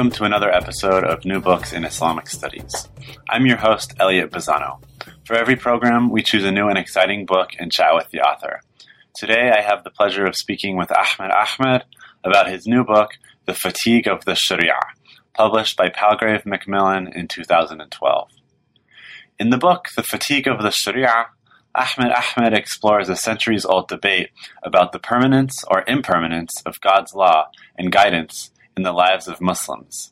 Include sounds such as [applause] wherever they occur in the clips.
Welcome to another episode of New Books in Islamic Studies. I'm your host, Elliot Bazzano. For every program, we choose a new and exciting book and chat with the author. Today, I have the pleasure of speaking with Ahmed Ahmed about his new book, The Fatigue of the Sharia, published by Palgrave Macmillan in 2012. In the book, The Fatigue of the Sharia, Ahmed Ahmed explores a centuries old debate about the permanence or impermanence of God's law and guidance in the lives of Muslims.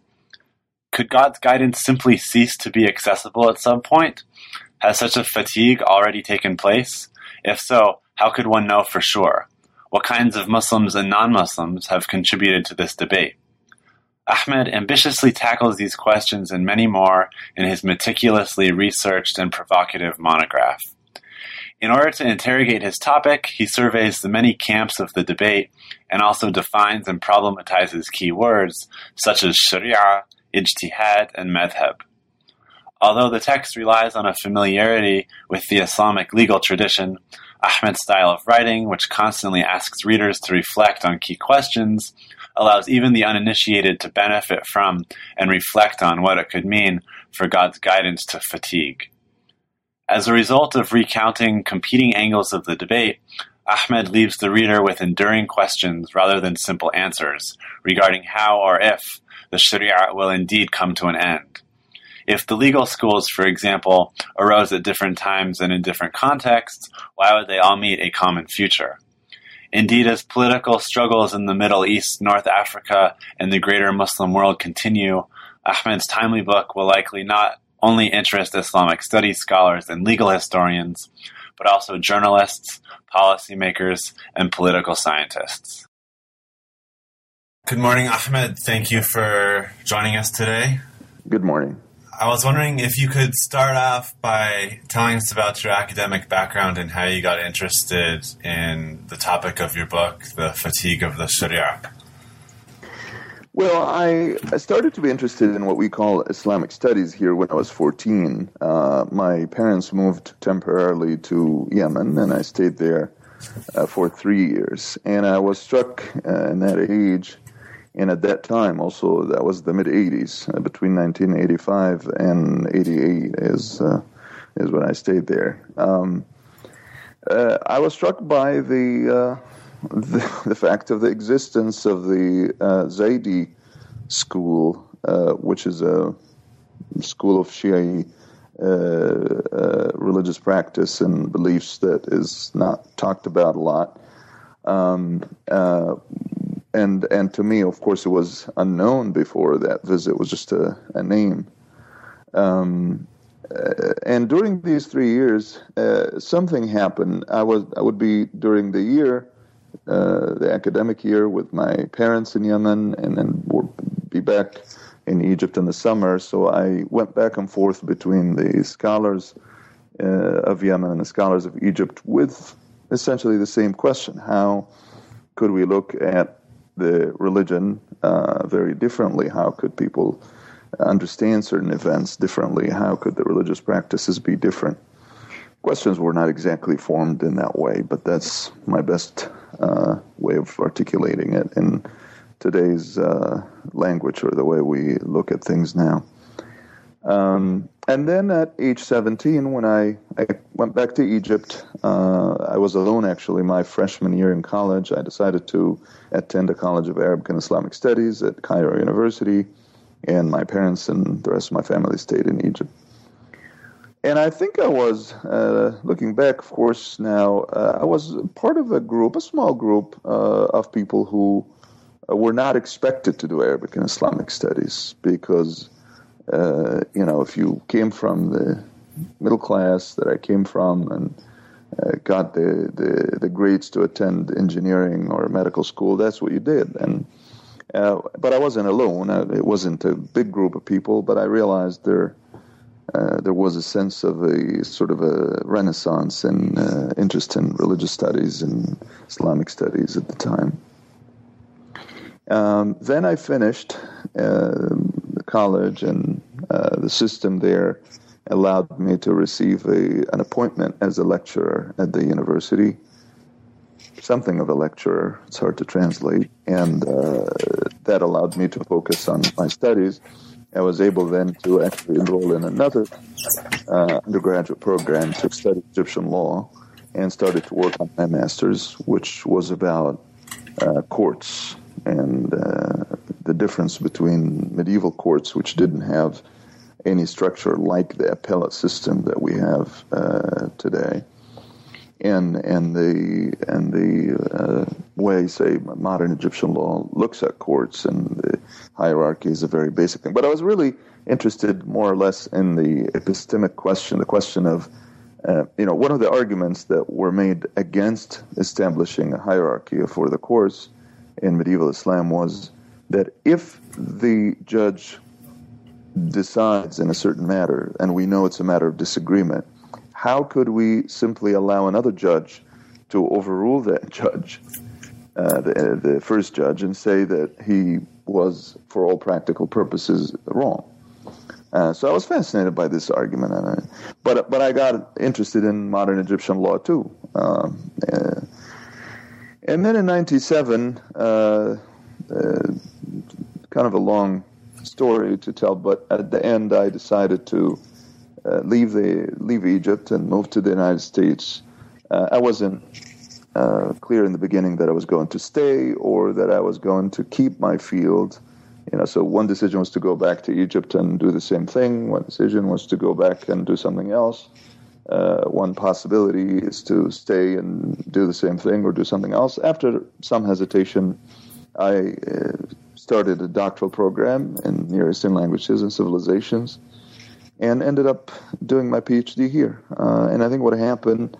Could God's guidance simply cease to be accessible at some point? Has such a fatigue already taken place? If so, how could one know for sure? What kinds of Muslims and non Muslims have contributed to this debate? Ahmed ambitiously tackles these questions and many more in his meticulously researched and provocative monograph. In order to interrogate his topic, he surveys the many camps of the debate and also defines and problematizes key words such as sharia, ijtihad, and madhab. Although the text relies on a familiarity with the Islamic legal tradition, Ahmed's style of writing, which constantly asks readers to reflect on key questions, allows even the uninitiated to benefit from and reflect on what it could mean for God's guidance to fatigue. As a result of recounting competing angles of the debate, Ahmed leaves the reader with enduring questions rather than simple answers regarding how or if the Sharia will indeed come to an end. If the legal schools, for example, arose at different times and in different contexts, why would they all meet a common future? Indeed, as political struggles in the Middle East, North Africa, and the greater Muslim world continue, Ahmed's timely book will likely not only interest Islamic studies scholars and legal historians, but also journalists, policymakers, and political scientists. Good morning, Ahmed. Thank you for joining us today. Good morning. I was wondering if you could start off by telling us about your academic background and how you got interested in the topic of your book, The Fatigue of the Sharia. Well, I, I started to be interested in what we call Islamic studies here when I was 14. Uh, my parents moved temporarily to Yemen, and I stayed there uh, for three years. And I was struck uh, in that age, and at that time also, that was the mid 80s, uh, between 1985 and 88 is, uh, is when I stayed there. Um, uh, I was struck by the the, the, fact of the existence of the uh, Zaydi school, uh, which is a school of Shia uh, uh, religious practice and beliefs that is not talked about a lot. Um, uh, and and to me, of course, it was unknown before that visit was just a, a name. Um, uh, and during these three years, uh, something happened. I was I would be during the year uh, the academic year with my parents in Yemen, and then we'll be back in Egypt in the summer. So I went back and forth between the scholars uh, of Yemen and the scholars of Egypt with essentially the same question: How could we look at the religion uh, very differently? How could people understand certain events differently? How could the religious practices be different? Questions were not exactly formed in that way, but that's my best uh, way of articulating it in today's uh, language or the way we look at things now. Um, and then at age 17, when I, I went back to Egypt, uh, I was alone actually my freshman year in college. I decided to attend a College of Arabic and Islamic Studies at Cairo University, and my parents and the rest of my family stayed in Egypt and I think I was uh, looking back, of course. Now uh, I was part of a group, a small group uh, of people who uh, were not expected to do Arabic and Islamic studies because uh, you know if you came from the middle class that I came from and uh, got the, the, the grades to attend engineering or medical school, that's what you did. And but I wasn't alone. It wasn't a big group of people, but I realized there uh, there was a sense of a sort of a renaissance and uh, interest in religious studies and Islamic studies at the time. Um, then I finished uh, college, and uh, the system there allowed me to receive a, an appointment as a lecturer at the university. Something of a lecturer, it's hard to translate, and uh, that allowed me to focus on my studies. I was able then to actually enroll in another uh, undergraduate program to study Egyptian law and started to work on my master's, which was about uh, courts and uh, the difference between medieval courts, which didn't have any structure like the appellate system that we have uh, today, and and the and the uh, way, say, modern Egyptian law looks at courts and the hierarchy is a very basic thing. But I was really interested, more or less, in the epistemic question, the question of uh, you know, one of the arguments that were made against establishing a hierarchy for the courts in medieval Islam was that if the judge decides in a certain matter, and we know it's a matter of disagreement, how could we simply allow another judge to overrule that [laughs] judge, uh, the, the first judge, and say that he was, for all practical purposes, wrong? Uh, so I was fascinated by this argument, I, but but I got interested in modern Egyptian law too. Um, uh, and then in '97, uh, uh, kind of a long story to tell, but at the end, I decided to uh, leave the leave Egypt and move to the United States. Uh, I wasn't uh, clear in the beginning that I was going to stay or that I was going to keep my field. You know, so one decision was to go back to Egypt and do the same thing. One decision was to go back and do something else. Uh, one possibility is to stay and do the same thing or do something else. After some hesitation, I uh, started a doctoral program in Near Eastern languages and civilizations and ended up doing my PhD here. Uh, and I think what happened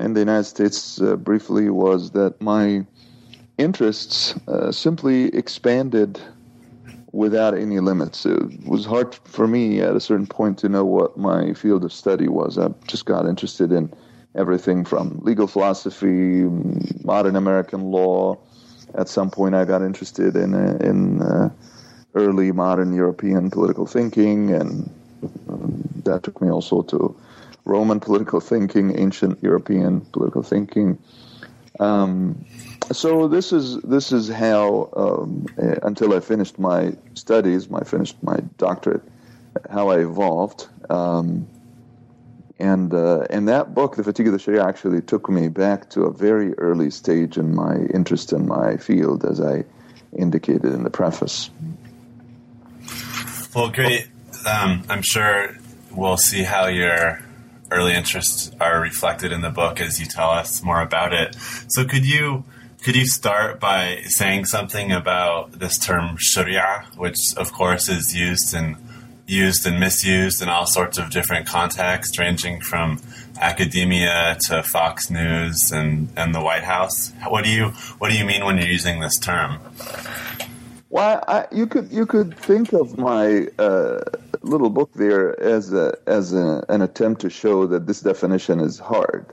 in the United States uh, briefly was that my interests uh, simply expanded without any limits. It was hard for me at a certain point to know what my field of study was. I just got interested in everything from legal philosophy, modern American law. At some point, I got interested in uh, in uh, early modern European political thinking, and um, that took me also to Roman political thinking, ancient European political thinking. Um, so this is this is how um, uh, until I finished my studies, my finished my doctorate, how I evolved. Um, and uh, and that book, The Fatigue of the Sharia, actually took me back to a very early stage in my interest in my field, as I indicated in the preface. Well, great. Um, I'm sure we'll see how your early interests are reflected in the book as you tell us more about it. So, could you could you start by saying something about this term Sharia, which of course is used and used and misused in all sorts of different contexts, ranging from academia to Fox News and, and the White House? What do you what do you mean when you're using this term? Well, I, you could you could think of my uh, little book there as a, as a, an attempt to show that this definition is hard,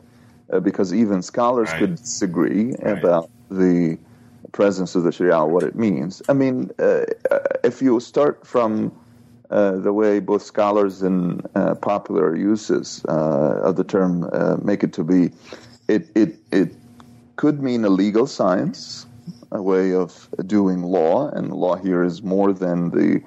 uh, because even scholars right. could disagree right. about the presence of the Sharia, what it means. I mean, uh, if you start from uh, the way both scholars and uh, popular uses uh, of the term uh, make it to be, it, it, it could mean a legal science, a way of doing law, and law here is more than the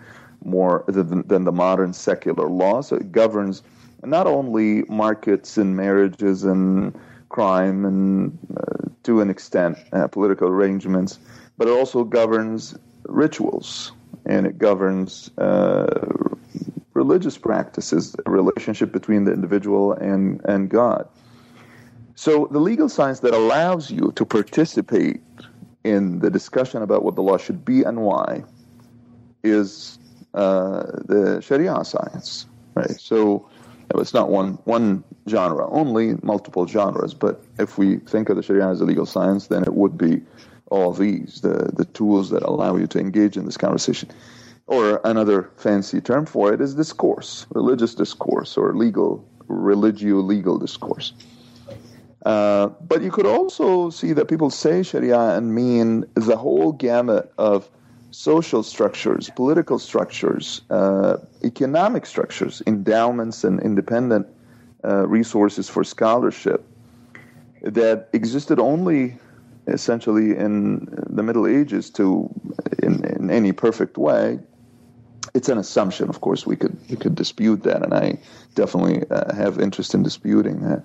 more than, than the modern secular law. So it governs not only markets and marriages and crime and uh, to an extent uh, political arrangements, but it also governs rituals and it governs uh, religious practices, a relationship between the individual and, and God. So the legal science that allows you to participate in the discussion about what the law should be and why is uh, the Sharia science, right? So It's not one one genre only, multiple genres. But if we think of the Sharia as a legal science, then it would be all these the the tools that allow you to engage in this conversation. Or another fancy term for it is discourse, religious discourse, or legal religio legal discourse. Uh, but you could also see that people say Sharia and mean the whole gamut of social structures, political structures, uh, economic structures, endowments, and independent uh, resources for scholarship that existed only essentially in the Middle Ages to in, in any perfect way. It's an assumption, of course. We could we could dispute that, and I definitely uh, have interest in disputing that.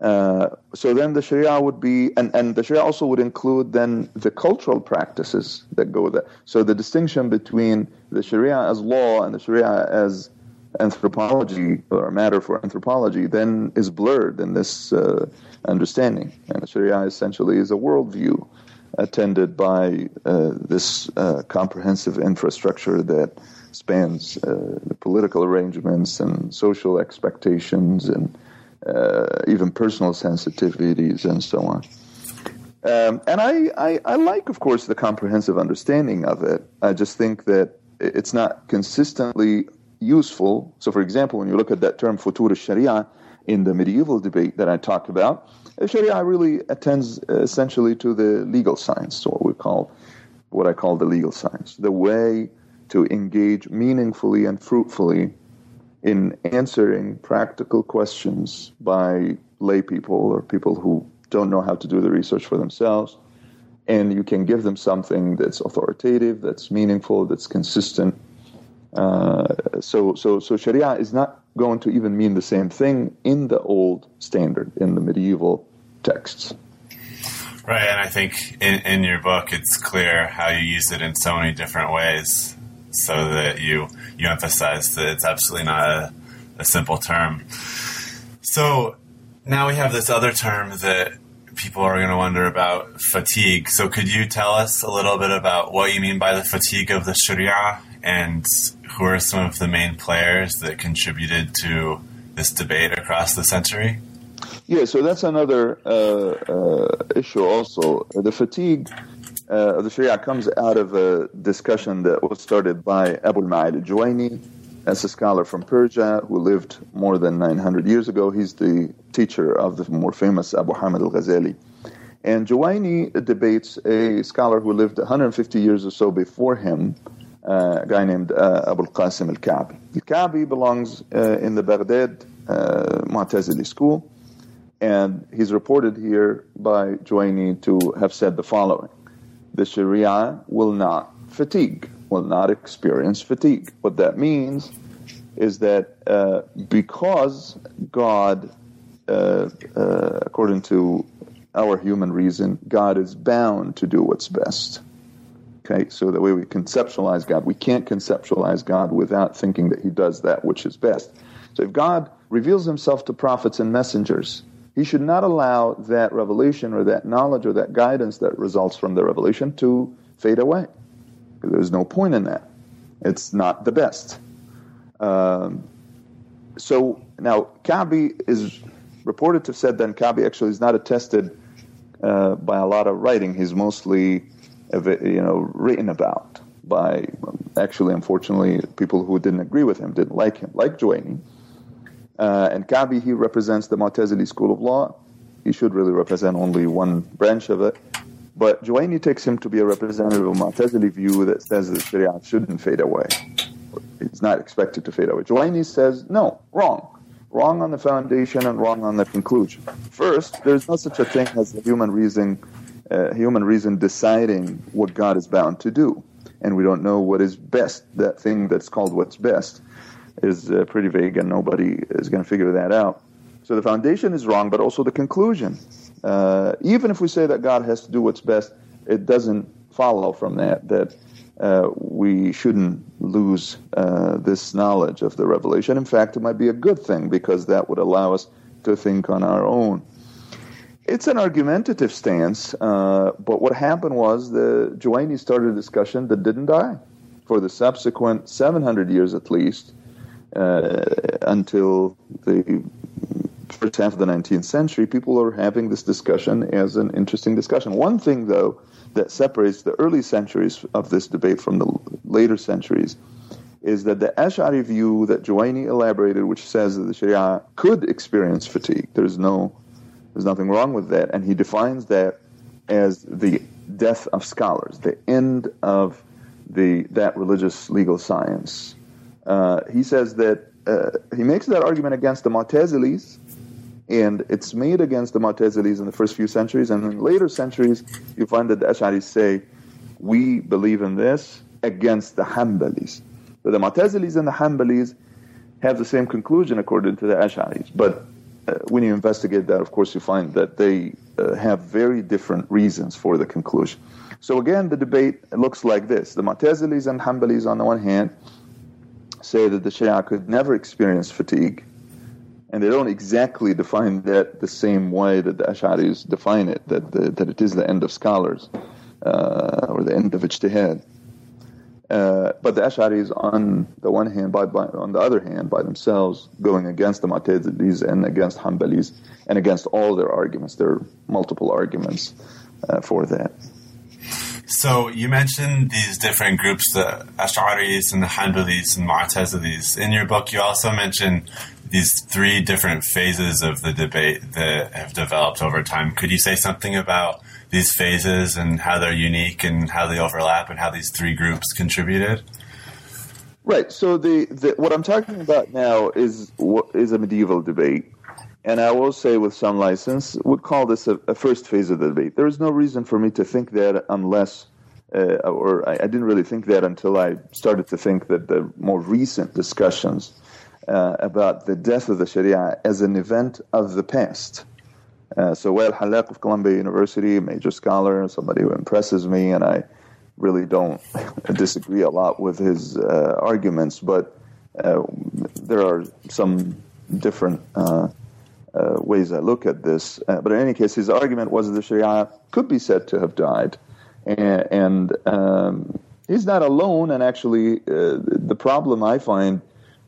Uh, so then the Sharia would be, and, and the Sharia also would include then the cultural practices that go with there. So the distinction between the Sharia as law and the Sharia as anthropology or matter for anthropology then is blurred in this uh, understanding. And the Sharia essentially is a worldview attended by uh, this uh, comprehensive infrastructure that spans uh, the political arrangements and social expectations and Uh, even personal sensitivities and so on. Um, and I, I, I, like, of course, the comprehensive understanding of it. I just think that it's not consistently useful. So, for example, when you look at that term futur sharia in the medieval debate that I talked about, uh, sharia really attends uh, essentially to the legal science, so what we call, what I call the legal science, the way to engage meaningfully and fruitfully in answering practical questions by lay people or people who don't know how to do the research for themselves. And you can give them something that's authoritative, that's meaningful, that's consistent. Uh, so, so, so Sharia is not going to even mean the same thing in the old standard, in the medieval texts. Right, and I think in, in your book it's clear how you use it in so many different ways so that you you emphasize that it's absolutely not a, a simple term. So now we have this other term that people are going to wonder about fatigue. So could you tell us a little bit about what you mean by the fatigue of the Sharia and who are some of the main players that contributed to this debate across the century? Yeah, so that's another uh, uh, issue also. The fatigue uh, the Sharia comes out of a discussion that was started by Abu al-Juwayni, as a scholar from Persia who lived more than 900 years ago. He's the teacher of the more famous Abu Hamid al-Ghazali. And Juwayni debates a scholar who lived 150 years or so before him, uh, a guy named uh, Abu al-Qasim al-Ka'bi. Al-Ka'bi belongs uh, in the Baghdad uh, Mu'tazili school, and he's reported here by Juwayni to have said the following the Sharia will not fatigue, will not experience fatigue. What that means is that uh, because God, uh, uh, according to our human reason, God is bound to do what's best. Okay, so the way we conceptualize God, we can't conceptualize God without thinking that He does that which is best. So if God reveals Himself to prophets and messengers, he should not allow that revelation or that knowledge or that guidance that results from the revelation to fade away. There's no point in that. It's not the best. Um, so now, Ka'bi is reported to have said that Ka'bi actually is not attested uh, by a lot of writing. He's mostly, you know, written about by actually, unfortunately, people who didn't agree with him, didn't like him, like Juwayni. Uh, and Ka'bi, he represents the Mu'tazili school of law. He should really represent only one branch of it. But Juwayni takes him to be a representative of Mu'tazili view that says that Sharia shouldn't fade away. It's not expected to fade away. Juwayni says, no, wrong. Wrong on the foundation and wrong on the conclusion. First, there's no such a thing as the human reason, uh, human reason deciding what God is bound to do. And we don't know what is best, that thing that's called what's best is uh, pretty vague, and nobody is going to figure that out. So the foundation is wrong, but also the conclusion. Uh, even if we say that God has to do what's best, it doesn't follow from that that uh, we shouldn't lose uh, this knowledge of the revelation. In fact, it might be a good thing because that would allow us to think on our own. It's an argumentative stance, uh, but what happened was the Juwayni started a discussion that didn't die. For the subsequent 700 years at least, uh, until the first half of the 19th century, people are having this discussion as an interesting discussion. One thing, though, that separates the early centuries of this debate from the later centuries is that the Ash'ari view that Juwayni elaborated, which says that the Sharia could experience fatigue. There's no, there's nothing wrong with that, and he defines that as the death of scholars, the end of the that religious legal science. Uh, he says that uh, he makes that argument against the Mu'tazilis, and it's made against the Mu'tazilis in the first few centuries, and in later centuries, you find that the Ash'aris say, "We believe in this," against the Hanbalis. So the Mu'tazilis and the Hanbalis have the same conclusion according to the Ash'aris, but uh, when you investigate that, of course, you find that they uh, have very different reasons for the conclusion. So again, the debate looks like this: the Mu'tazilis and Hanbalis, on the one hand, say that the Sharia could never experience fatigue, and they don't exactly define that the same way that the Ash'aris define it, that the, that it is the end of scholars uh, or the end of ijtihad. Uh, but the Ash'aris, on the one hand, by, by, on the other hand, by themselves, going against the Mu'tazilis and against Hanbalis and against all their arguments. There are multiple arguments uh, for that. So you mentioned these different groups, the Ash'aris and the Hanbalis and Mu'tazilis. In your book, you also mention these three different phases of the debate that have developed over time. Could you say something about these phases and how they're unique and how they overlap and how these three groups contributed? Right. So the, the what I'm talking about now is is a medieval debate, and I will say with some license, would call this a, a first phase of the debate. There is no reason for me to think that unless. Uh, or I, I, didn't really think that until I started to think that the more recent discussions uh, about the death of the Sharia as an event of the past uh, so Wael Hallaq of Columbia University, major scholar, somebody who impresses me, and I really don't [laughs] disagree a lot with his uh, arguments, but uh, there are some different uh, uh, ways I look at this. Uh, but in any case, his argument was that the Sharia could be said to have died, and, and um, he's not alone. And actually, the problem I find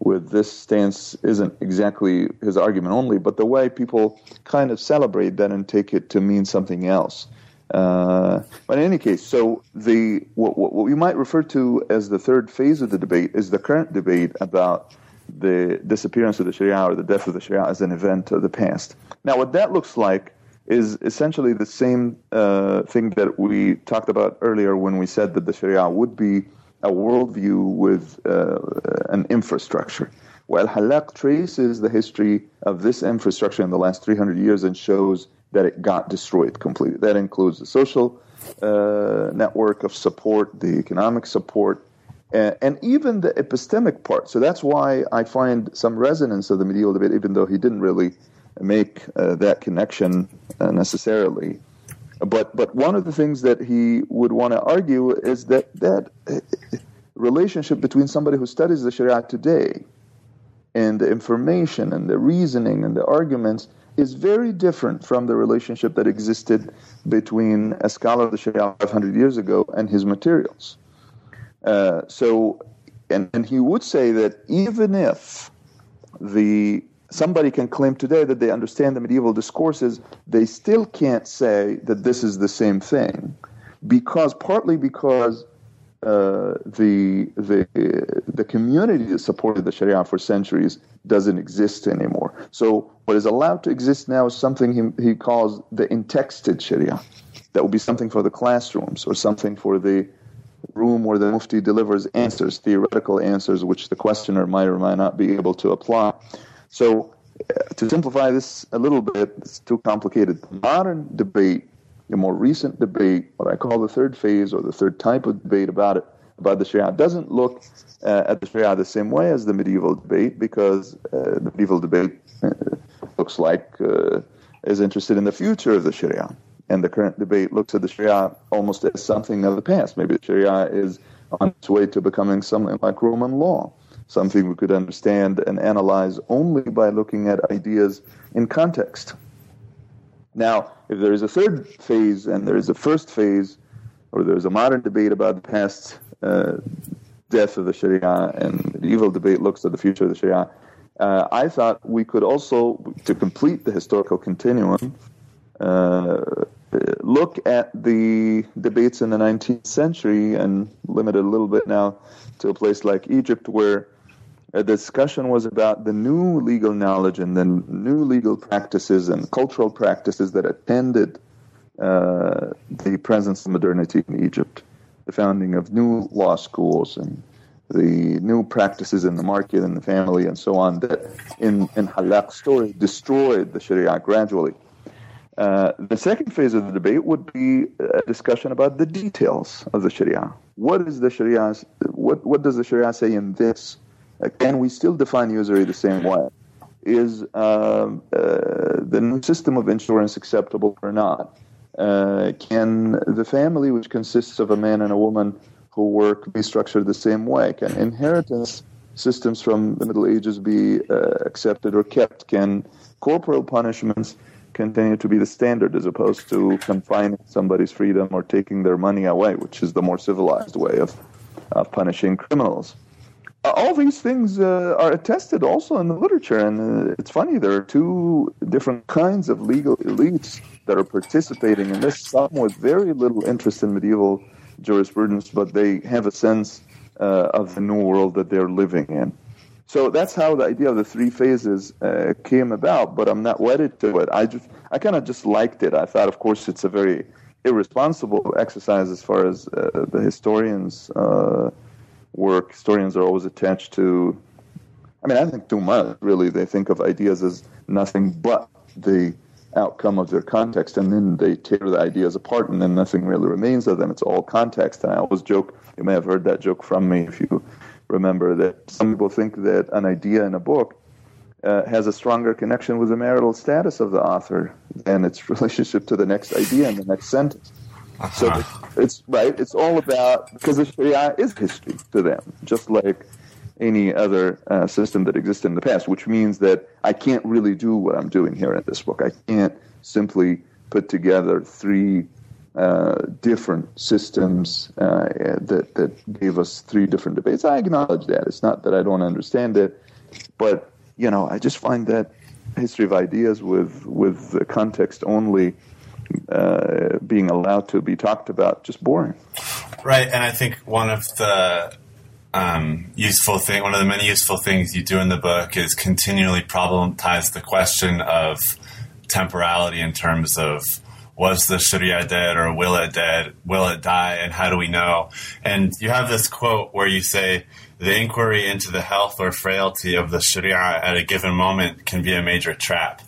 with this stance isn't exactly his argument only, but the way people kind of celebrate that and take it to mean something else. Uh, but in any case, so the what, what, we might refer to as the third phase of the debate is the current debate about the disappearance of the Sharia or the death of the Sharia as an event of the past. Now, what that looks like is essentially the same uh, thing that we talked about earlier when we said that the Sharia would be a worldview with uh, an infrastructure. Well, Hallaq traces the history of this infrastructure in the last 300 years and shows that it got destroyed completely. That includes the social uh, network of support, the economic support, and, and, even the epistemic part. So that's why I find some resonance of the medieval debate, even though he didn't really make uh, that connection uh, necessarily. But but one of the things that he would want to argue is that that relationship between somebody who studies the Sharia today and the information and the reasoning and the arguments is very different from the relationship that existed between a scholar of the Sharia 500 years ago and his materials. Uh, so, and, and he would say that even if the somebody can claim today that they understand the medieval discourses, they still can't say that this is the same thing, because partly because uh, the the the community that supported the Sharia for centuries doesn't exist anymore. So what is allowed to exist now is something he, he calls the intexted Sharia. That will be something for the classrooms or something for the room where the Mufti delivers answers, theoretical answers, which the questioner might or might not be able to apply. So, uh, to simplify this a little bit, it's too complicated. The modern debate, the more recent debate, what I call the third phase or the third type of debate about it, about the Sharia, doesn't look uh, at the Sharia the same way as the medieval debate because uh, the medieval debate uh, looks like uh, is interested in the future of the Sharia. And the current debate looks at the Sharia almost as something of the past. Maybe the Sharia is on its way to becoming something like Roman law something we could understand and analyze only by looking at ideas in context. Now, if there is a third phase and there is a first phase, or there's a modern debate about the past, uh, death of the Sharia and the evil debate looks at the future of the Sharia, uh, I thought we could also, to complete the historical continuum, uh, look at the debates in the 19th century and limit it a little bit now to a place like Egypt where a discussion was about the new legal knowledge and the new legal practices and cultural practices that attended uh, the presence of modernity in Egypt, the founding of new law schools and the new practices in the market and the family and so on that in, in Hallaq's story destroyed the Sharia gradually. Uh, the second phase of the debate would be a discussion about the details of the Sharia. What is the Sharia? What what does the Sharia say in this? Uh, can we still define usury the same way? Is uh, uh, the new system of insurance acceptable or not? Uh, can the family, which consists of a man and a woman who work, be structured the same way? Can inheritance systems from the Middle Ages be accepted or kept? Can corporal punishments continue to be the standard as opposed to confining somebody's freedom or taking their money away, which is the more civilized way of, punishing criminals. Uh, all these things uh, are attested also in the literature, and uh, it's funny, there are two different kinds of legal elites that are participating in this, some with very little interest in medieval jurisprudence, but they have a sense uh, of the new world that they're living in. So that's how the idea of the three phases uh, came about. But I'm not wedded to it. I just I kind of just liked it. I thought, of course, it's a very irresponsible exercise as far as uh, the historians' uh, work. Historians are always attached to. I mean, I think too much. Really, they think of ideas as nothing but the outcome of their context, and then they tear the ideas apart, and then nothing really remains of them. It's all context. And I always joke. You may have heard that joke from me if you remember that some people think that an idea in a book uh, has a stronger connection with the marital status of the author than its [laughs] relationship to the next idea in the next sentence. Uh-huh. So it's right. It's all about because the Sharia is history to them, just like any other uh, system that existed in the past. Which means that I can't really do what I'm doing here in this book. I can't simply put together three uh, different systems uh, that that gave us three different debates. I acknowledge that. It's not that I don't understand it, but you know, I just find that history of ideas with with the context only uh, being allowed to be talked about just boring. Right, and I think one of the um, useful thing, one of the many useful things you do in the book is continually problematize the question of temporality in terms of was the Sharia dead or will it dead? Will it die? And how do we know? And you have this quote where you say, the inquiry into the health or frailty of the Sharia at a given moment can be a major trap.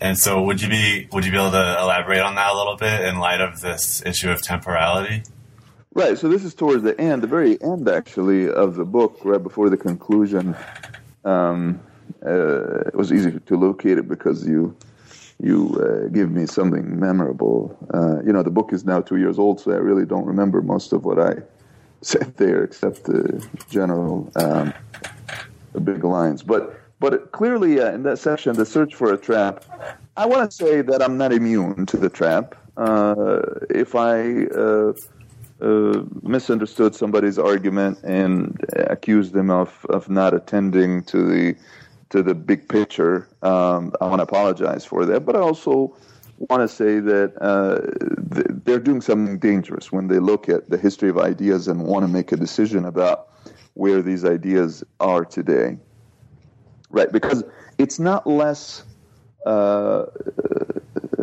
And so, would you be would you be able to elaborate on that a little bit in light of this issue of temporality? Right. So this is towards the end, the very end, actually, of the book, right before the conclusion. Um, uh, it was easy to locate it because you you uh, give me something memorable. Uh, you know, the book is now two years old, so I really don't remember most of what I [laughs] said there, except the general um, the big lines. But but clearly, uh, in that section, the search for a trap, I want to say that I'm not immune to the trap. Uh, if I uh, uh, misunderstood somebody's argument and accused them of, of not attending to the to the big picture. Um, I want to apologize for that, but I also want to say that uh, they're doing something dangerous when they look at the history of ideas and want to make a decision about where these ideas are today. Right, because it's not less uh,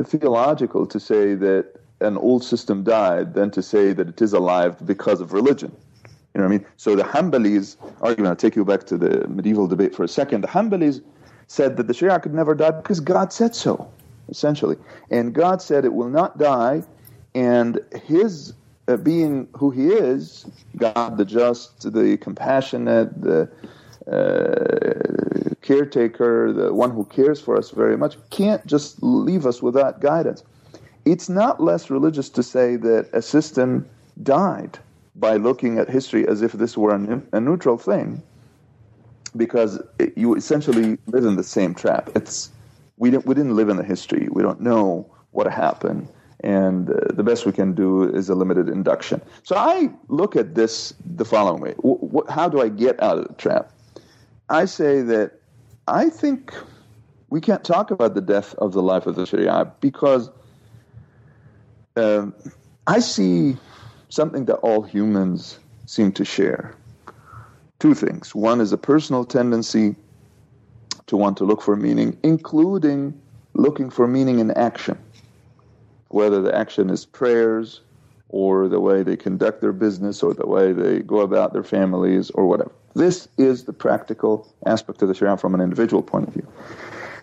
theological to say that an old system died than to say that it is alive because of religion. You know what I mean? So the Hanbalis argument, I'll take you back to the medieval debate for a second. The Hanbalis said that the Sharia could never die because God said so, essentially. And God said it will not die, and His uh, being who He is, God the just, the compassionate, the uh, caretaker, the one who cares for us very much, can't just leave us without guidance. It's not less religious to say that a system died by looking at history as if this were a, neutral thing, because it, you essentially live in the same trap. It's we didn't we didn't live in the history. We don't know what happened, and uh, the best we can do is a limited induction. So I look at this the following way: w- w- How do I get out of the trap? I say that I think we can't talk about the death of the life of the Sharia because uh, I see something that all humans seem to share. Two things. One is a personal tendency to want to look for meaning, including looking for meaning in action, whether the action is prayers or the way they conduct their business or the way they go about their families or whatever. This is the practical aspect of the Sharia from an individual point of view.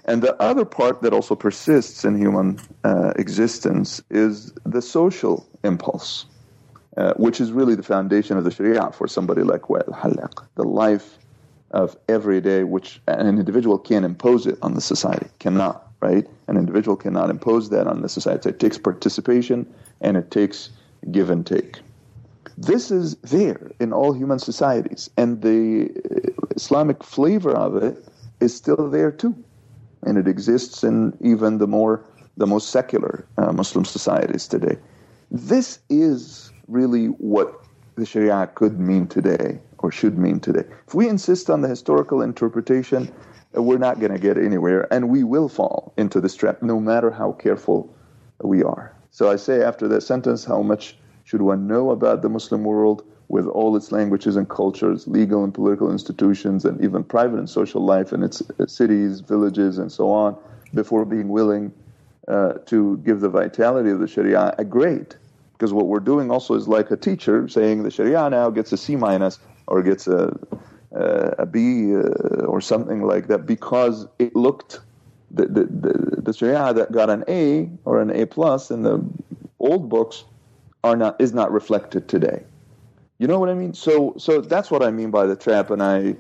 And the other part that also persists in human uh, existence is the social impulse, uh, which is really the foundation of the Sharia for somebody like Wa'il Hallaq, the life of every day, which an individual can't impose it on the society, cannot, right? An individual cannot impose that on the society. It takes participation and it takes give and take. This is there in all human societies, and the Islamic flavor of it is still there too and it exists in even the more the most secular uh, Muslim societies today. This is really what the Sharia could mean today or should mean today. If we insist on the historical interpretation, uh, we're not going to get anywhere, and we will fall into this trap no matter how careful we are. So I say after that sentence, how much should one know about the Muslim world? with all its languages and cultures, legal and political institutions, and even private and social life in its cities, villages, and so on, before being willing uh, to give the vitality of the Sharia a grade. Because what we're doing also is like a teacher saying the Sharia now gets a C minus or gets a, a, a B uh, or something like that because it looked the, the, the, the Sharia that got an A or an A plus in the old books are not is not reflected today. You know what I mean? So so that's what I mean by the trap, and I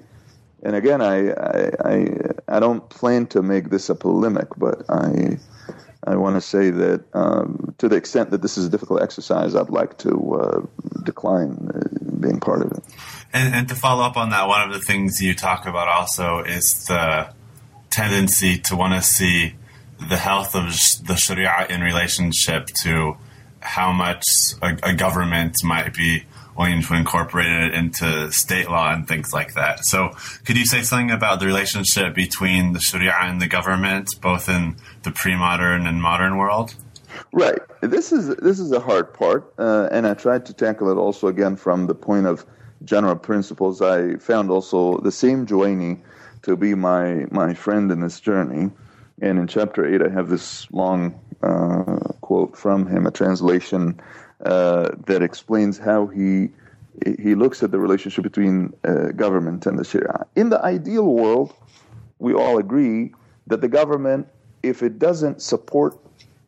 and again I I I, I don't plan to make this a polemic, but I. I want to say that um, to the extent that this is a difficult exercise, I'd like to uh, decline uh, being part of it. And, and, to follow up on that, one of the things you talk about also is the tendency to want to see the health of the Sharia in relationship to how much a, a government might be wanting to incorporate it into state law and things like that. So, could you say something about the relationship between the Sharia and the government, both in the pre-modern and modern world? Right. This is this is a hard part, uh, and I tried to tackle it also again from the point of general principles. I found also the same Juwayni to be my my friend in this journey, and in chapter eight, I have this long uh, quote from him, a translation uh, that explains how he he looks at the relationship between uh, government and the Sharia. In the ideal world, we all agree that the government, if it doesn't support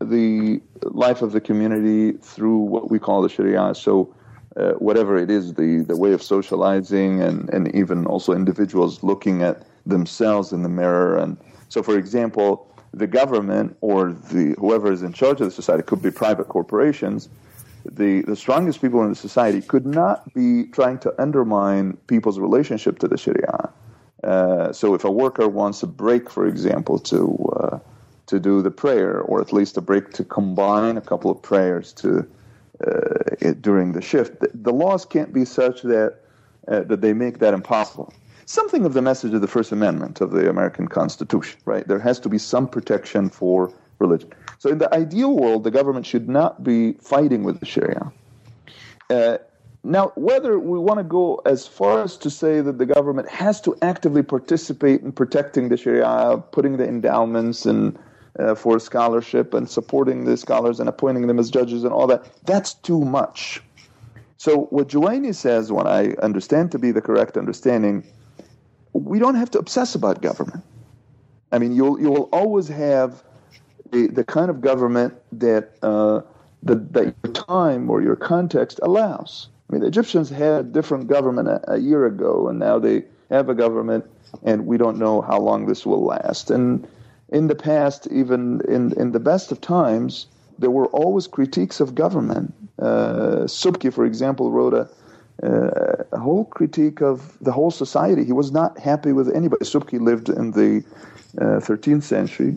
the life of the community through what we call the Sharia, so uh, whatever it is, the, the way of socializing and, and even also individuals looking at themselves in the mirror. And so, for example, the government or the whoever is in charge of the society could be private corporations the, the strongest people in the society could not be trying to undermine people's relationship to the Sharia. Uh, so if a worker wants a break, for example, to uh, to do the prayer, or at least a break to combine a couple of prayers to uh, during the shift, the, the, laws can't be such that uh, that they make that impossible. Something of the message of the First Amendment of the American Constitution, right? There has to be some protection for religion. So, in the ideal world, the government should not be fighting with the Sharia. Uh, now, whether we want to go as far as to say that the government has to actively participate in protecting the Sharia, putting the endowments and uh, for scholarship and supporting the scholars and appointing them as judges and all that, that's too much. So, what Juwayni says, what I understand to be the correct understanding, we don't have to obsess about government. I mean, you'll you'll always have the, the kind of government that, uh, that, that your time or your context allows. I mean, the Egyptians had a different government a, a year ago, and now they have a government, and we don't know how long this will last. And in the past, even in, in the best of times, there were always critiques of government. Uh, Subki, for example, wrote a, uh, a whole critique of the whole society. He was not happy with anybody. Subki lived in the uh, 13th century,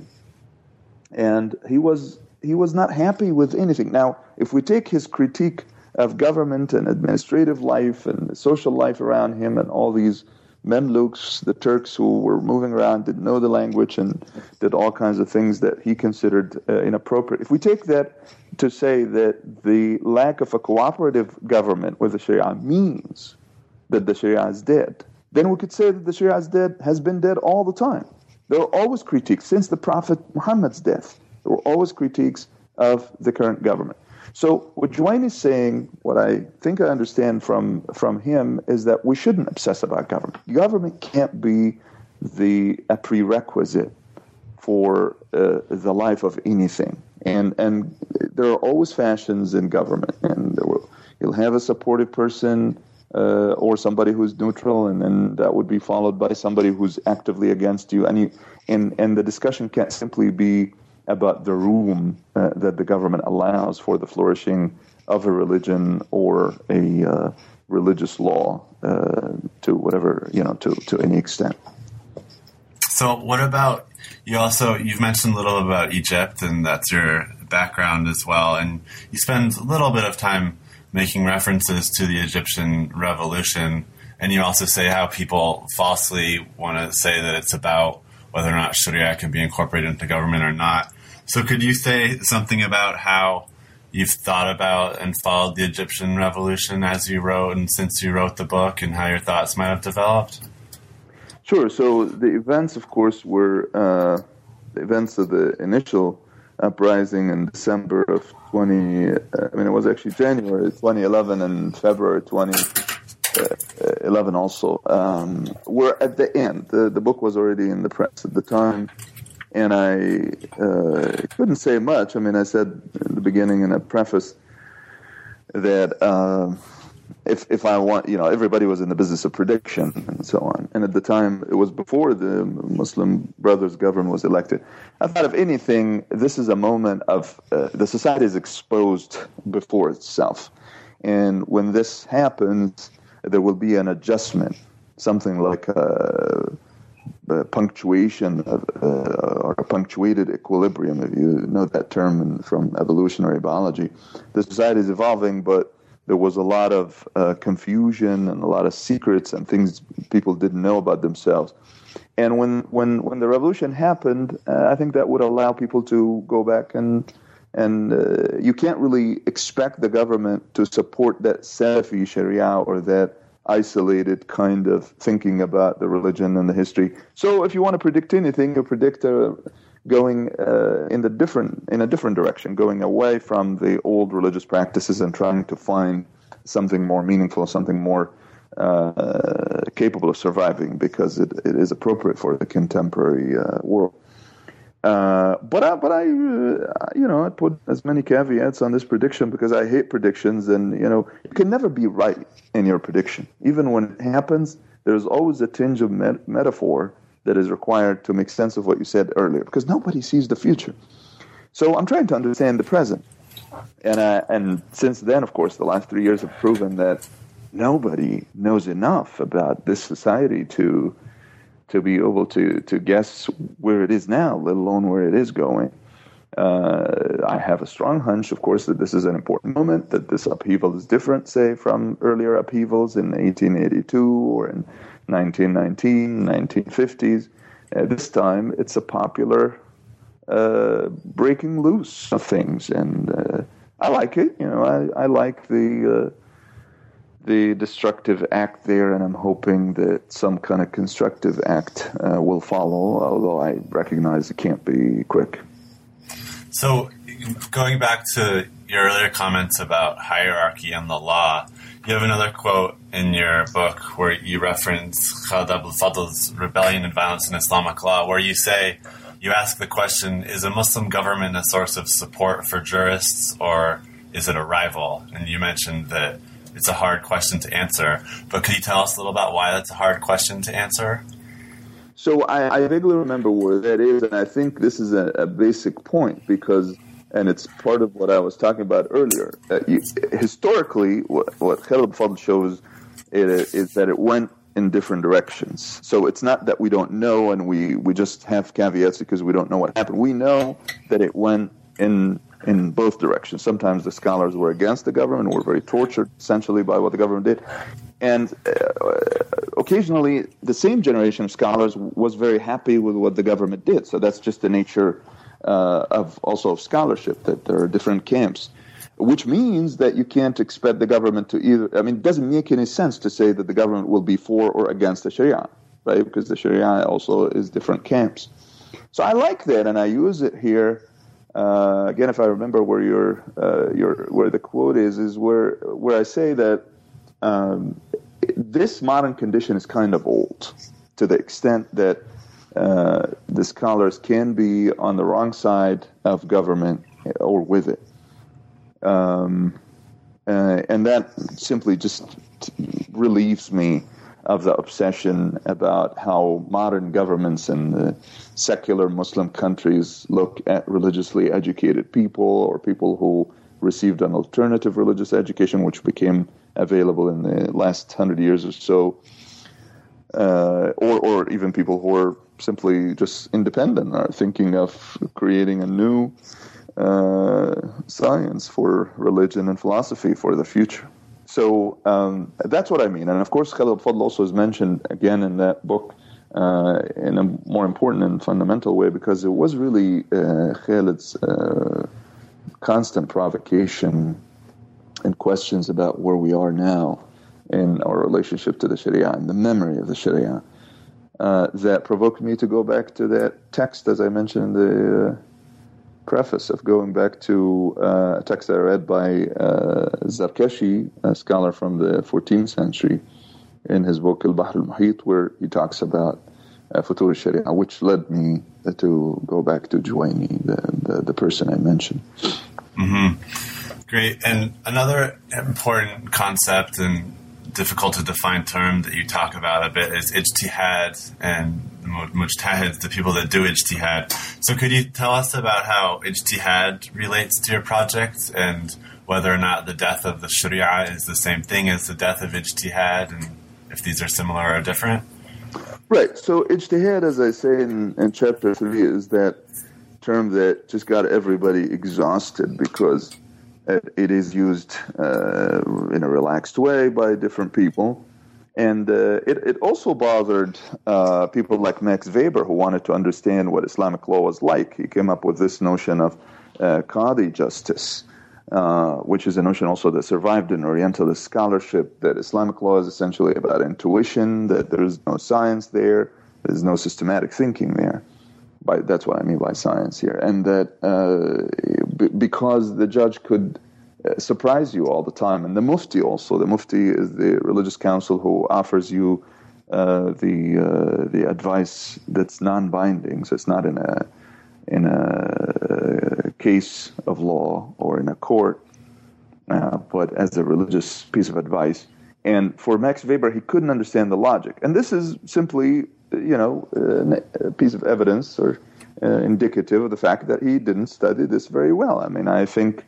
and he was he was not happy with anything. Now, if we take his critique of government and administrative life and social life around him and all these Mamluks, the Turks who were moving around, didn't know the language and did all kinds of things that he considered uh, inappropriate. If we take that to say that the lack of a cooperative government with the Sharia means that the Sharia is dead, then we could say that the Sharia is dead, has been dead all the time. There were always critiques since the Prophet Muhammad's death. There were always critiques of the current government. So what Juwayni is saying, what I think I understand from from him, is that we shouldn't obsess about government. Government can't be the a prerequisite for uh, the life of anything. And and there are always fashions in government, and will, you'll have a supportive person uh, or somebody who's neutral, and then that would be followed by somebody who's actively against you. And you, and and the discussion can't simply be about the room uh, that the government allows for the flourishing of a religion or a uh, religious law uh, to whatever you know to to any extent. So, what about you? Also, you've mentioned a little about Egypt, and that's your background as well. And you spend a little bit of time making references to the Egyptian revolution. And you also say how people falsely want to say that it's about whether or not Sharia can be incorporated into government or not. So, could you say something about how you've thought about and followed the Egyptian revolution as you wrote and since you wrote the book, and how your thoughts might have developed? Sure. So, the events, of course, were uh, the events of the initial uprising in December of 20. Uh, I mean, it was actually January 2011 and February 2011 also. Um, were at the end. The, the book was already in the press at the time and I uh, couldn't say much. I mean, I said in the beginning in a preface that uh, if if I want, you know, everybody was in the business of prediction and so on. And at the time, it was before the Muslim Brothers government was elected. I thought, if anything, this is a moment of uh, the society is exposed before itself, and when this happens, there will be an adjustment, something like. A, uh, punctuation of, uh, or a punctuated equilibrium, if you know that term from evolutionary biology. The society is evolving, but there was a lot of uh, confusion and a lot of secrets and things people didn't know about themselves. And when when when the revolution happened, uh, I think that would allow people to go back and and uh, you can't really expect the government to support that Salafi Sharia or that isolated kind of thinking about the religion and the history. So if you want to predict anything, you predict uh, going uh, in the different in a different direction, going away from the old religious practices and trying to find something more meaningful, something more uh, capable of surviving, because it, it is appropriate for the contemporary uh, world. Uh, but I, but I, uh, you know, I put as many caveats on this prediction because I hate predictions, and you know, you can never be right in your prediction. Even when it happens, there's always a tinge of met- metaphor that is required to make sense of what you said earlier, because nobody sees the future. So I'm trying to understand the present, and uh, and since then, of course, the last three years have proven that nobody knows enough about this society to to be able to to guess where it is now, let alone where it is going. Uh, I have a strong hunch, of course, that this is an important moment, that this upheaval is different, say, from earlier upheavals in 1882 or in 1919, 1950s. At this time, it's a popular uh, breaking loose of things, and uh, I like it. You know, I, I like the uh, the destructive act there, and I'm hoping that some kind of constructive act uh, will follow, although I recognize it can't be quick. So, going back to your earlier comments about hierarchy and the law, you have another quote in your book where you reference Khalid Fadl's Rebellion and Violence in Islamic Law, where you say, you ask the question, is a Muslim government a source of support for jurists or is it a rival? And you mentioned that it's a hard question to answer. But could you tell us a little about why that's a hard question to answer? So I, I vaguely remember where that is, and I think this is a, a, basic point because, and it's part of what I was talking about earlier. Uh, you, historically, what, what shows is, is that it went in different directions. So it's not that we don't know and we, we just have caveats because we don't know what happened. We know that it went in in both directions. Sometimes the scholars were against the government, were very tortured essentially by what the government did. And uh, occasionally, the same generation of scholars was very happy with what the government did. So that's just the nature uh, of also of scholarship that there are different camps, which means that you can't expect the government to either. I mean, it doesn't make any sense to say that the government will be for or against the Sharia, right? Because the Sharia also is different camps. So I like that, and I use it here. Uh, again, if I remember where your uh, your where the quote is, is where where I say that um, this modern condition is kind of old to the extent that uh, the scholars can be on the wrong side of government or with it. Um, uh, and that simply just relieves me of the obsession about how modern governments and the secular Muslim countries look at religiously educated people or people who received an alternative religious education, which became available in the last hundred years or so, uh, or, or even people who are simply just independent, are thinking of creating a new uh, science for religion and philosophy for the future. So um, that's what I mean. And of course, Khalil Fadl also is mentioned again in that book uh, in a more important and fundamental way because it was really uh, Khalid's uh, constant provocation and questions about where we are now in our relationship to the Sharia and the memory of the Sharia uh, that provoked me to go back to that text, as I mentioned in the uh, preface, of going back to uh, a text I read by uh, Zarkashi, a scholar from the 14th century, in his book Al Bahr al Muhit, where he talks about uh, Futur Sharia, which led me to go back to Juwayni, the, the, the person I mentioned. Mm-hmm. Great. And another important concept and difficult to define term that you talk about a bit is ijtihad and mujtahids, the people that do ijtihad. So could you tell us about how ijtihad relates to your project and whether or not the death of the sharia is the same thing as the death of ijtihad and if these are similar or different? Right. So ijtihad, as I say in, in chapter three, is that term that just got everybody exhausted because it is used uh, in a relaxed way by different people. And uh, it, it also bothered uh, people like Max Weber, who wanted to understand what Islamic law was like. He came up with this notion of uh, Qadi justice, uh, which is a notion also that survived in Orientalist scholarship, that Islamic law is essentially about intuition, that there's no science there, there's no systematic thinking there by that's what I mean by science here, and that uh, b- because the judge could uh, surprise you all the time, and the mufti also. The mufti is the religious council who offers you uh, the uh, the advice that's non-binding, so it's not in a in a case of law or in a court, uh, but as a religious piece of advice. And for Max Weber, he couldn't understand the logic, and this is simply you know, a piece of evidence or uh, indicative of the fact that he didn't study this very well. I mean, I think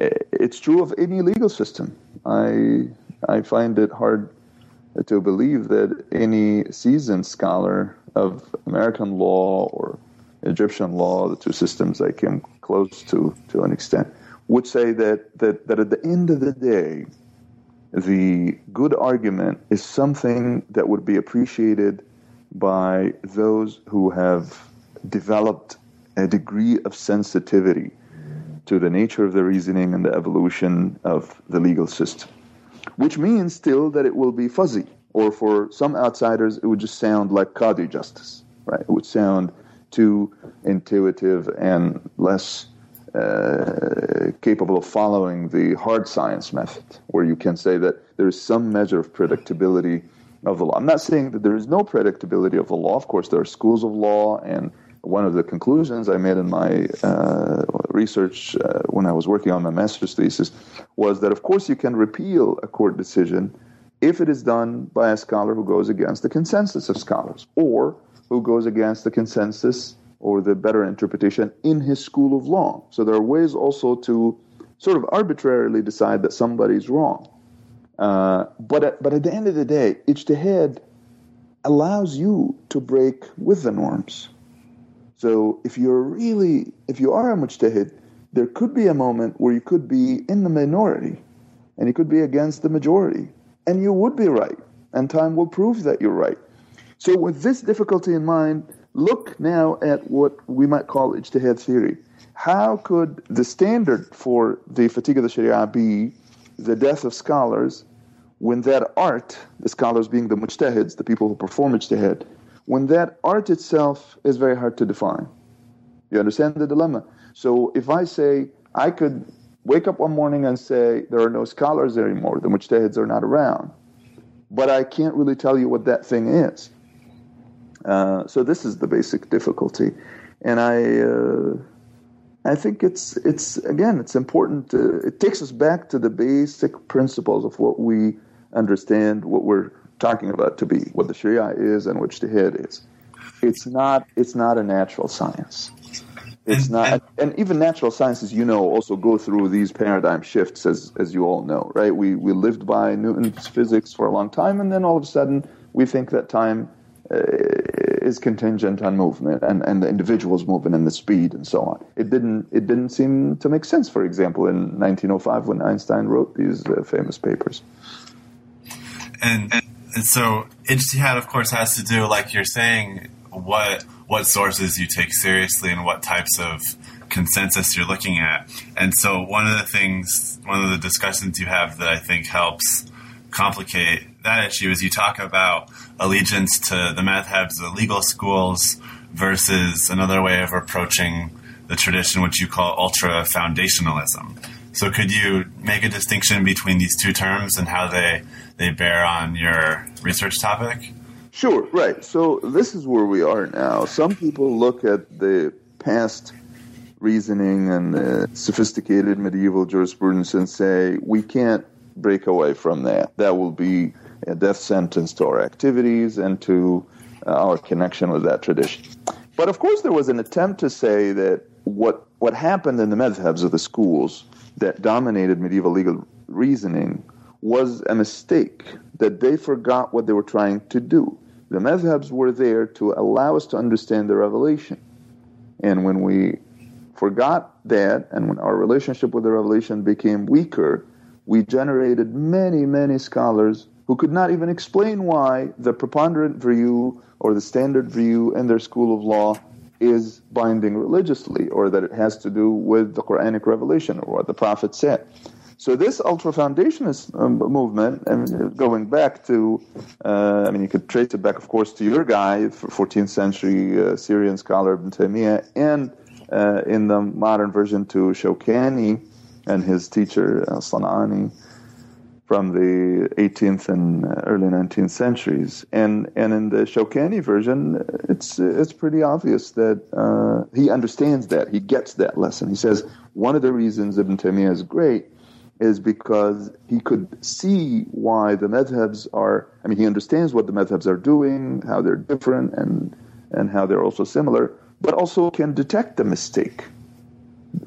it's true of any legal system. I I find it hard to believe that any seasoned scholar of American law or Egyptian law, the two systems I came close to to an extent, would say that that, that at the end of the day, the good argument is something that would be appreciated by those who have developed a degree of sensitivity to the nature of the reasoning and the evolution of the legal system. Which means still that it will be fuzzy, or for some outsiders, it would just sound like Qadi justice, right? It would sound too intuitive and less uh, capable of following the hard science method, where you can say that there is some measure of predictability of the law. I'm not saying that there is no predictability of the law. Of course, there are schools of law, and one of the conclusions I made in my uh, research uh, when I was working on my master's thesis was that, of course, you can repeal a court decision if it is done by a scholar who goes against the consensus of scholars, or who goes against the consensus or the better interpretation in his school of law. So there are ways also to sort of arbitrarily decide that somebody's wrong. Uh, but at, but at the end of the day, ijtihad allows you to break with the norms. So if you're really, if you are a mujtahid, there could be a moment where you could be in the minority and you could be against the majority. And you would be right. And time will prove that you're right. So, with this difficulty in mind, look now at what we might call ijtihad theory. How could the standard for the fatigue of the Sharia be the death of scholars when that art, the scholars being the mujtahids, the people who perform ijtihad, when that art itself is very hard to define? You understand the dilemma? So if I say I could wake up one morning and say there are no scholars anymore, the mujtahids are not around, but I can't really tell you what that thing is. Uh, so this is the basic difficulty, and I. Uh, I think it's it's again it's important. To, it takes us back to the basic principles of what we understand, what we're talking about to be, what the Sharia is, and ijtihad is. It's not it's not a natural science. It's and, not, and, even natural sciences, you know, also go through these paradigm shifts, as as you all know, right? We we lived by Newton's physics for a long time, and then all of a sudden we think that time is contingent on movement and, and the individual's movement and the speed and so on. It didn't it didn't seem to make sense. For example, in 1905 when Einstein wrote these uh, famous papers. And, and so ijtihad, of course, has to do, like you're saying, what what sources you take seriously and what types of consensus you're looking at. And so one of the things, one of the discussions you have that I think helps complicate that issue is you talk about allegiance to the madhabs, the legal schools, versus another way of approaching the tradition, which you call ultra foundationalism. So could you make a distinction between these two terms and how they, they bear on your research topic? Sure, right. So this is where we are now. Some people look at the past reasoning and the sophisticated medieval jurisprudence and say, we can't break away from that. That will be a death sentence to our activities and to uh, our connection with that tradition. But of course, there was an attempt to say that what, what happened in the madhabs of the schools that dominated medieval legal reasoning was a mistake, that they forgot what they were trying to do. The madhabs were there to allow us to understand the revelation. And when we forgot that, and when our relationship with the revelation became weaker, we generated many, many scholars who could not even explain why the preponderant view or the standard view in their school of law is binding religiously, or that it has to do with the Quranic revelation or what the Prophet said. So this ultra foundationist um, movement, and going back to, uh, I mean, you could trace it back, of course, to your guy, 14th century uh, Syrian scholar Ibn Taymiyyah, and uh, in the modern version to Shawkani and his teacher uh, Sanani from the 18th and early 19th centuries. And and in the Shawkani version, it's it's pretty obvious that uh, he understands that he gets that lesson. He says one of the reasons Ibn Taymiyyah is great is because he could see why the madhabs are, I mean, he understands what the madhabs are doing, how they're different, and, and how they're also similar, but also can detect the mistake.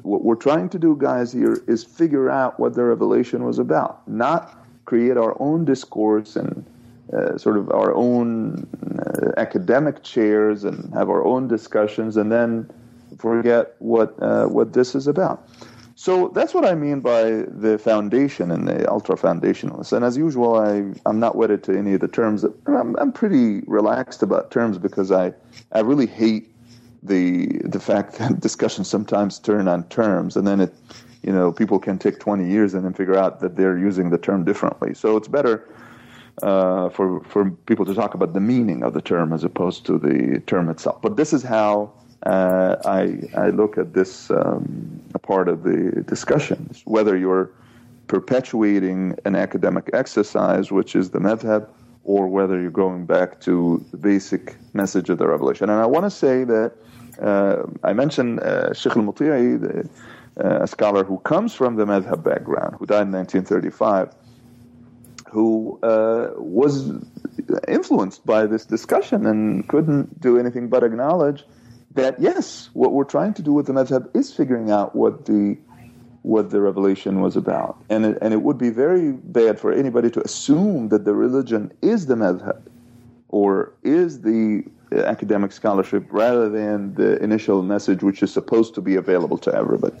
What we're trying to do, guys, here is figure out what the revelation was about, not create our own discourse and uh, sort of our own uh, academic chairs and have our own discussions and then forget what uh, what this is about. So that's what I mean by the foundation and the ultra foundationalists. And as usual, I, I'm not wedded to any of the terms. I'm, I'm pretty relaxed about terms because I, I really hate the the fact that [laughs] discussions sometimes turn on terms, and then it, you know, people can take 20 years and then figure out that they're using the term differently. So it's better uh, for for people to talk about the meaning of the term as opposed to the term itself. But this is how uh, I, I look at this um, part of the discussions, whether you're perpetuating an academic exercise, which is the madhab, or whether you're going back to the basic message of the revelation. And I want to say that uh, I mentioned uh, Sheikh al-Muti'i, uh, a scholar who comes from the madhab background, who died in 1935, who uh, was influenced by this discussion and couldn't do anything but acknowledge that yes, what we're trying to do with the madhab is figuring out what the what the revelation was about, and it, and it would be very bad for anybody to assume that the religion is the madhab or is the academic scholarship rather than the initial message which is supposed to be available to everybody.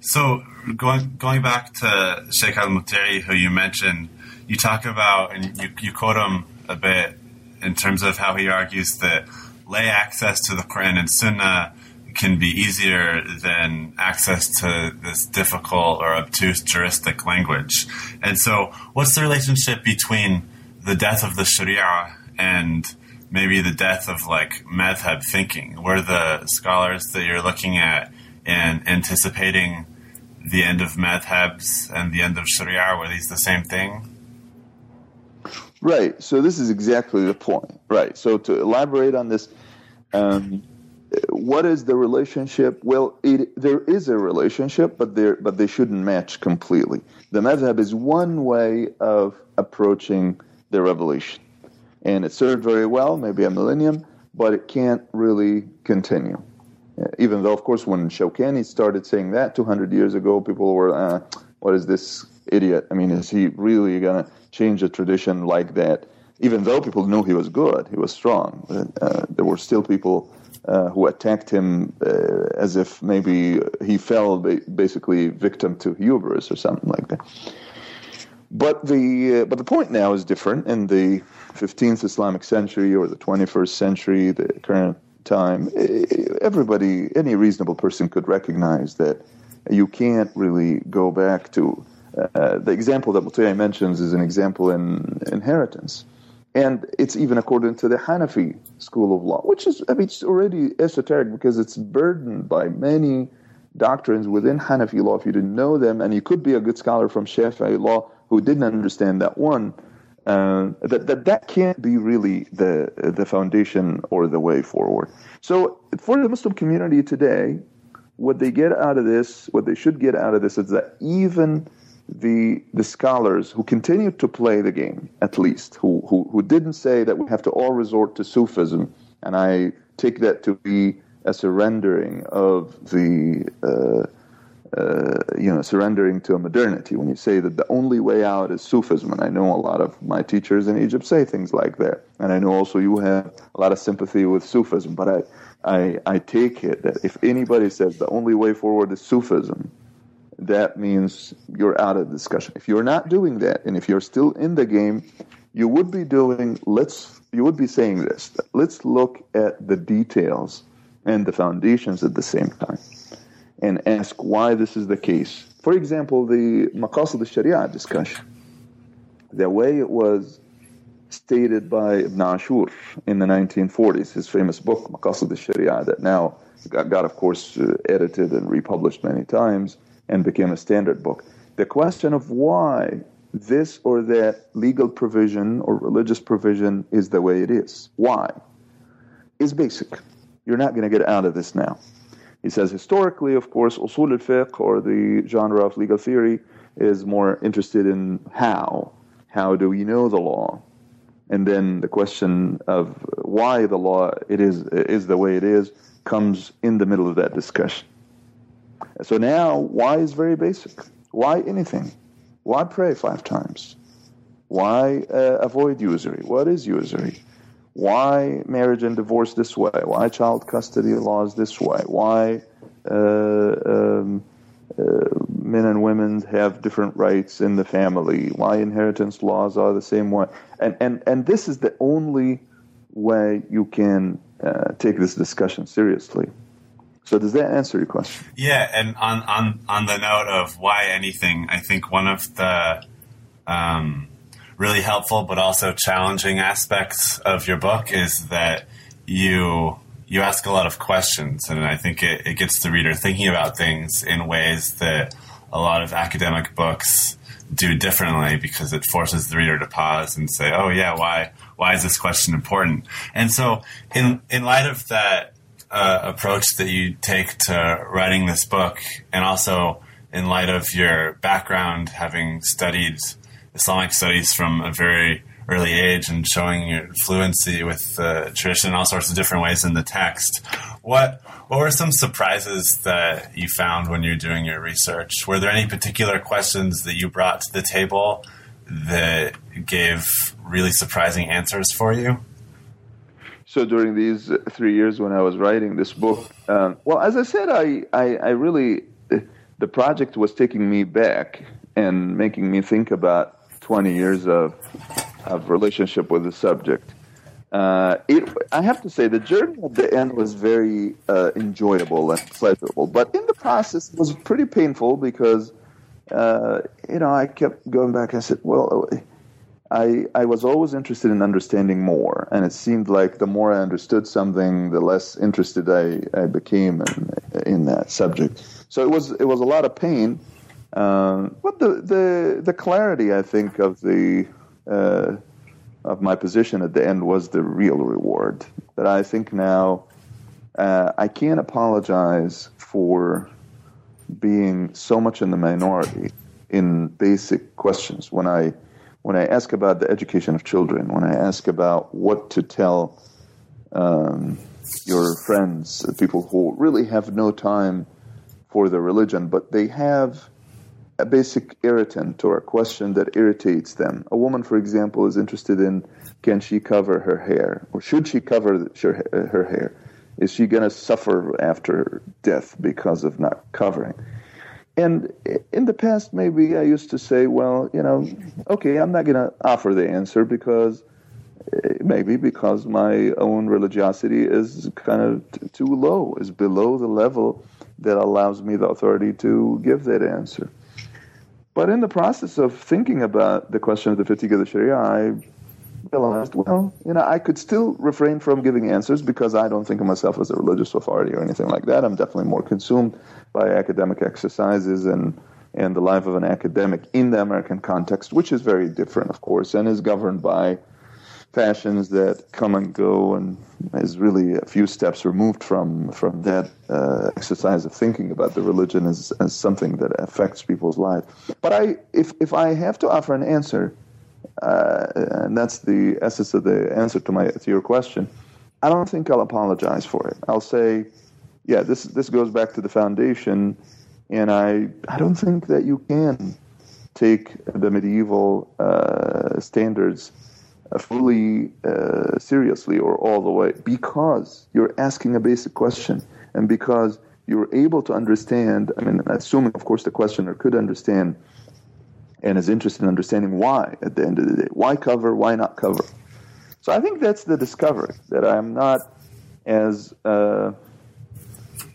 So going going back to Sheikh Al Muti'i, who you mentioned, you talk about and you, you quote him a bit in terms of how he argues that lay access to the Quran and Sunnah can be easier than access to this difficult or obtuse juristic language. And so, what's the relationship between the death of the Sharia and maybe the death of like madhab thinking? Were the scholars that you're looking at and anticipating the end of madhabs and the end of Sharia, were these the same thing? Right. So this is exactly the point. Right. So to elaborate on this, um, what is the relationship? Well, it, there is a relationship, but there, but they shouldn't match completely. The madhab is one way of approaching the revelation, and it served very well, maybe a millennium, but it can't really continue. Even though, of course, when Shawkani started saying that 200 years ago, people were, uh, "What is this idiot? I mean, is he really going to change a tradition like that?" Even though people knew he was good, he was strong, uh, there were still people uh, who attacked him uh, as if maybe he fell basically victim to hubris or something like that. But the uh, but the point now is different in the 15th Islamic century or the 21st century, the current time. Everybody, any reasonable person could recognize that you can't really go back to uh, the example that Muti'i mentions is an example in inheritance. And it's even according to the Hanafi school of law, which is, I mean, it's already esoteric because it's burdened by many doctrines within Hanafi law if you didn't know them. And you could be a good scholar from Shafi'i law who didn't understand that one. Uh, that, that that can't be really the the foundation or the way forward. So for the Muslim community today, what they get out of this, what they should get out of this, is that even the the scholars who continued to play the game, at least, who, who, who didn't say that we have to all resort to Sufism, and I take that to be a surrendering of the, uh, uh, you know, surrendering to a modernity. When you say that the only way out is Sufism, and I know a lot of my teachers in Egypt say things like that, and I know also you have a lot of sympathy with Sufism, but I, I, I take it that if anybody says the only way forward is Sufism, that means you're out of discussion. If you're not doing that, and if you're still in the game, you would be doing, let's, you would be saying this, let's look at the details and the foundations at the same time and ask why this is the case. For example, the Maqasid al-Sharia discussion, the way it was stated by Ibn Ashur in the 1940s, his famous book, Maqasid al-Sharia, that now got, got of course, uh, edited and republished many times, and became a standard book. The question of why this or that legal provision or religious provision is the way it is, why, is basic. You're not going to get out of this now. He says historically, of course, usul al-fiqh or the genre of legal theory is more interested in how. How do we know the law? And then the question of why the law it is is the way it is comes in the middle of that discussion. So now, why is very basic. Why anything? Why pray five times? Why uh, avoid usury? What is usury? Why marriage and divorce this way? Why child custody laws this way? Why uh, um, uh, men and women have different rights in the family? Why inheritance laws are the same way? And and and this is the only way you can uh, take this discussion seriously. So does that answer your question? Yeah, and on on on the note of why anything, I think one of the um, really helpful but also challenging aspects of your book is that you you ask a lot of questions, and I think it, it gets the reader thinking about things in ways that a lot of academic books do differently because it forces the reader to pause and say, "Oh yeah, why why is this question important?" And so, in in light of that uh, approach that you take to writing this book, and also in light of your background, having studied Islamic studies from a very early age and showing your fluency with the tradition in all sorts of different ways in the text. What what were some surprises that you found when you're doing your research? Were there any particular questions that you brought to the table that gave really surprising answers for you? So during these three years when I was writing this book, um, well, as I said, I, I, I really the project was taking me back and making me think about 20 years of, of relationship with the subject. Uh, it, I have to say, the journey at the end was very uh, enjoyable and pleasurable, but in the process, it was pretty painful because, uh, you know, I kept going back. and said, well, I, I was always interested in understanding more, and it seemed like the more I understood something, the less interested I, I became in, in that subject. So it was it was a lot of pain, um, but the, the the clarity I think of the uh, of my position at the end was the real reward. That I think now uh, I can't apologize for being so much in the minority in basic questions. When I when I ask about the education of children, when I ask about what to tell um, your friends, people who really have no time for the religion, but they have a basic irritant or a question that irritates them. A woman, for example, is interested in can she cover her hair or should she cover her hair? Is she going to suffer after death because of not covering? And in the past, maybe I used to say, well, you know, okay, I'm not going to offer the answer because eh, maybe because my own religiosity is kind of t- too low, is below the level that allows me the authority to give that answer. But in the process of thinking about the question of the fatigue of the Sharia, I realized, well, you know, I could still refrain from giving answers because I don't think of myself as a religious authority or anything like that. I'm definitely more consumed by academic exercises and and the life of an academic in the American context, which is very different, of course, and is governed by fashions that come and go and is really a few steps removed from from that uh, exercise of thinking about the religion as, as something that affects people's lives. But I, if if I have to offer an answer, uh, and that's the essence of the answer to my to your question, I don't think I'll apologize for it. I'll say, yeah, this this goes back to the foundation, and I I don't think that you can take the medieval uh, standards fully uh, seriously or all the way because you're asking a basic question and because you're able to understand. I mean, assuming, of course, the questioner could understand and is interested in understanding why at the end of the day. Why cover? Why not cover? So I think that's the discovery that I'm not as uh,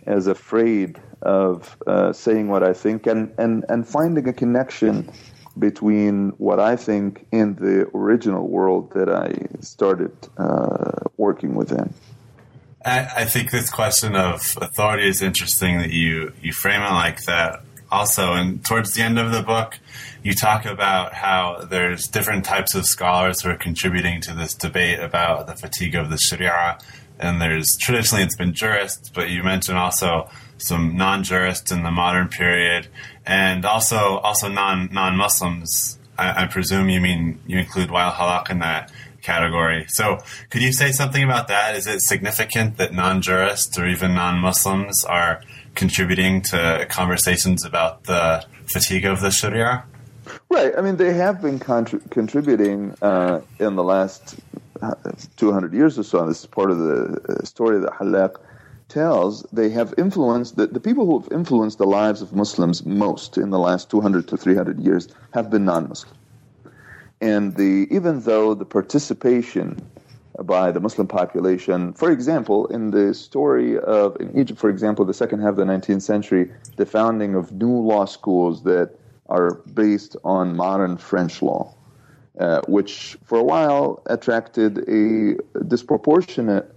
as afraid of uh, saying what I think and, and, and finding a connection between what I think and the original world that I started uh, working within. I, think this question of authority is interesting that you, you frame it like that also. And towards the end of the book, you talk about how there's different types of scholars who are contributing to this debate about the fatigue of the Sharia. And there's traditionally it's been jurists, but you mentioned also some non-jurists in the modern period, and also also non non Muslims. I, I, presume you mean you include Wael Hallaq in that category. So, could you say something about that? Is it significant that non-jurists or even non-Muslims are contributing to conversations about the fatigue of the Sharia? Right. I mean, they have been contri- contributing uh, in the last uh, 200 years or so. And This is part of the uh, story that Hallaq tells, they have influenced, the, the people who have influenced the lives of Muslims most in the last 200 to 300 years have been non Muslim. And the, even though the participation by the Muslim population, for example, in the story of, in Egypt, for example, the second half of the 19th century, the founding of new law schools that are based on modern French law. Uh, which for a while attracted a disproportionate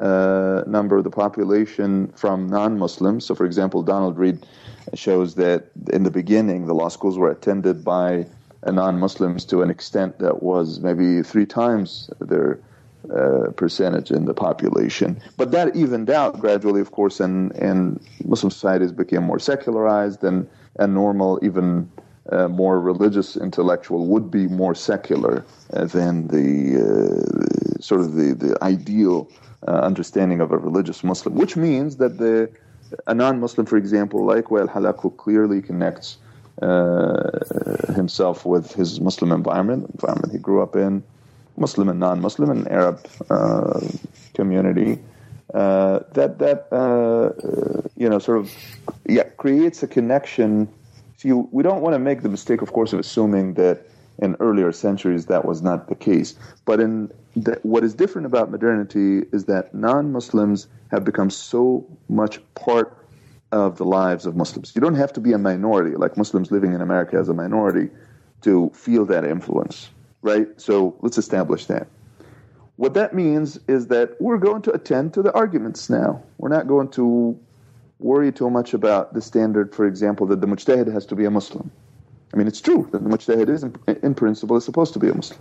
uh, number of the population from non-Muslims. So, for example, Donald Reid shows that in the beginning, the law schools were attended by non-Muslims to an extent that was maybe three times their uh, percentage in the population. But that evened out gradually, of course, and, and Muslim societies became more secularized and, and normal, even uh, more religious intellectual would be more secular uh, than the uh, sort of the, the ideal uh, understanding of a religious Muslim, which means that the a non-Muslim, for example, like Wael who clearly connects uh, himself with his Muslim environment, environment he grew up in, Muslim and non-Muslim and Arab uh, community, uh, that that uh, you know sort of yeah creates a connection. See, we don't want to make the mistake, of course, of assuming that in earlier centuries that was not the case. But in the, what is different about modernity is that non-Muslims have become so much part of the lives of Muslims. You don't have to be a minority, like Muslims living in America as a minority, to feel that influence, right? So let's establish that. What that means is that we're going to attend to the arguments now. We're not going to worry too much about the standard, for example, that the mujtahid has to be a Muslim. I mean, it's true that the mujtahid is, in, in principle, is supposed to be a Muslim.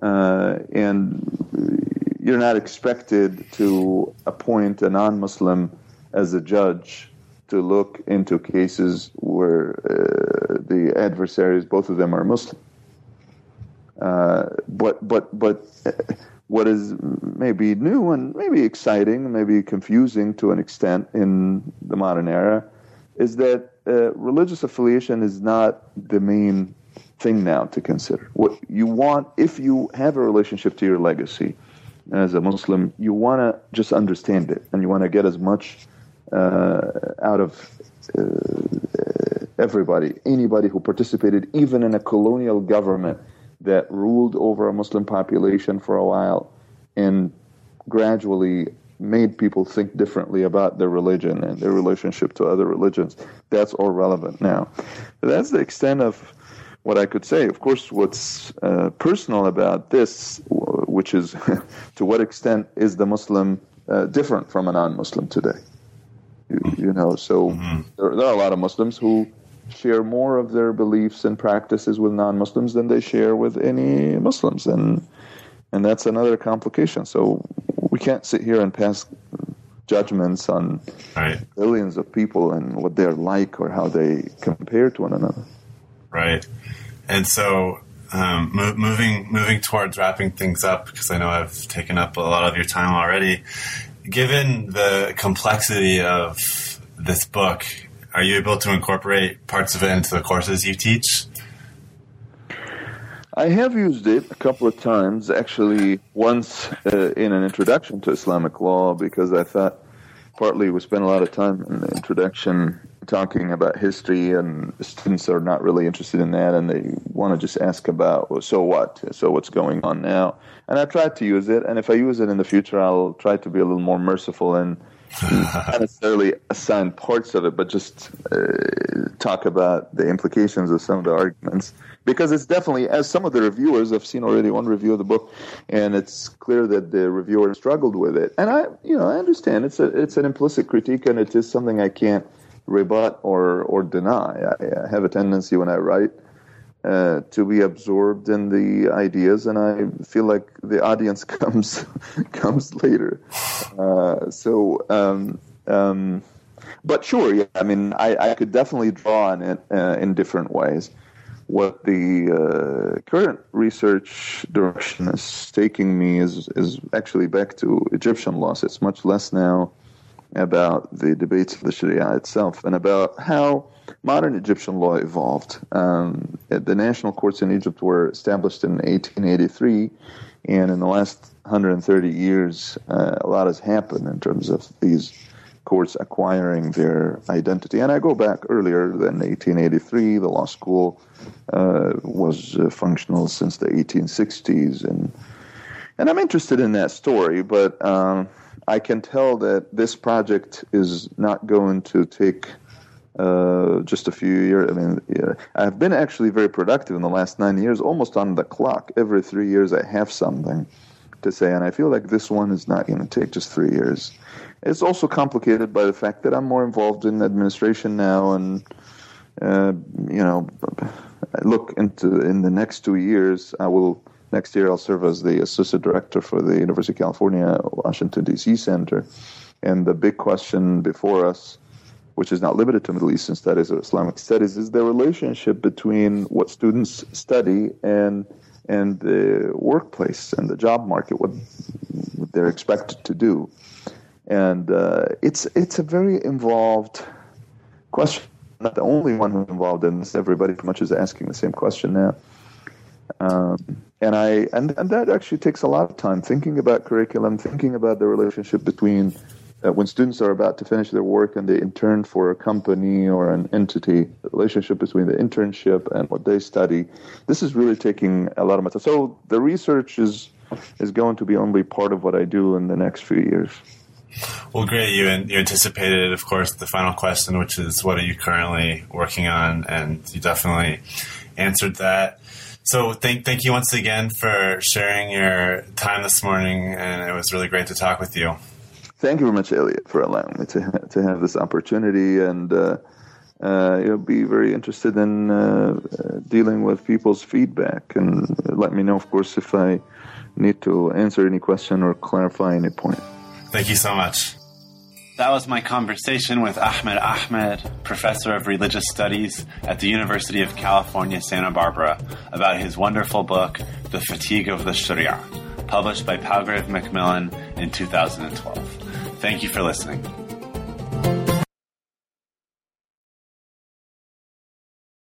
Uh, and you're not expected to appoint a non-Muslim as a judge to look into cases where uh, the adversaries, both of them, are Muslim. Uh, but but but what is maybe new and maybe exciting, maybe confusing to an extent in the modern era, is that uh, religious affiliation is not the main thing now to consider. What you want, if you have a relationship to your legacy as a Muslim, you want to just understand it and you want to get as much uh, out of uh, everybody, anybody who participated even in a colonial government that ruled over a Muslim population for a while and gradually made people think differently about their religion and their relationship to other religions. That's all relevant now. That's the extent of what I could say. Of course, what's uh, personal about this, which is [laughs] to what extent is the Muslim uh, different from a non Muslim today? You, know, so mm-hmm. there, there are a lot of Muslims who share more of their beliefs and practices with non-Muslims than they share with any Muslims, and and that's another complication. So we can't sit here and pass judgments on right. billions of people and what they're like or how they compare to one another. Right, and so. Um, mo- moving moving towards wrapping things up because I know I've taken up a lot of your time already. Given the complexity of this book are you able to incorporate parts of it into the courses you teach? I have used it a couple of times, actually, once uh, in an introduction to Islamic law, because I thought partly we spent a lot of time in the introduction talking about history, and students are not really interested in that, and they want to just ask about, well, so what? So what's going on now? And I tried to use it, and if I use it in the future, I'll try to be a little more merciful and [laughs] not necessarily assign parts of it, but just uh, talk about the implications of some of the arguments. Because it's definitely, as some of the reviewers, I've seen already one review of the book, and it's clear that the reviewer struggled with it. And I, you know, I understand it's a, it's an implicit critique, and it is something I can't rebut or or deny. I, I have a tendency when I write uh, to be absorbed in the ideas, and I feel like the audience [laughs] comes comes later. Uh, so, um, um, but sure, yeah. I mean, I, I could definitely draw on it uh, in different ways. What the uh, current research direction is taking me is is actually back to Egyptian laws. It's much less now about the debates of the Sharia itself and about how modern Egyptian law evolved. Um, the national courts in Egypt were established in 1883, and in the last 130 years, uh, a lot has happened in terms of these courts acquiring their identity. And I go back earlier than 1883. The law school uh, was uh, functional since the 1860s, and and I'm interested in that story, but. Um, I can tell that this project is not going to take uh, just a few years. I mean, yeah, I've been actually very productive in the last nine years, almost on the clock. Every three years, I have something to say, and I feel like this one is not going to take just three years. It's also complicated by the fact that I'm more involved in administration now, and uh, you know, look into in the next two years, I will next year I'll serve as the associate director for the University of California, Washington D.C. Center, and the big question before us which is not limited to Middle Eastern studies or Islamic studies, is the relationship between what students study and and the workplace and the job market, what, they're expected to do, and uh, it's it's a very involved question. Not the only one who's involved in this. Everybody pretty much is asking the same question now. Um, and I and, and that actually takes a lot of time thinking about curriculum, thinking about the relationship between uh, when students are about to finish their work and they intern for a company or an entity, the relationship between the internship and what they study. This is really taking a lot of my time. So the research is is going to be only part of what I do in the next few years. Well, great. You you anticipated, of course, the final question, which is what are you currently working on, and you definitely answered that. So thank thank you once again for sharing your time this morning, and it was really great to talk with you. Thank you very much, Elliot, for allowing me to ha- to have this opportunity, and uh, uh, you'll be very interested in uh, dealing with people's feedback, and let me know, of course, if I need to answer any question or clarify any point. Thank you so much. That was my conversation with Ahmad Ahmad, professor of religious studies at the University of California, Santa Barbara, about his wonderful book, The Fatigue of the Sharia, published by Palgrave Macmillan in 2012. Thank you for listening.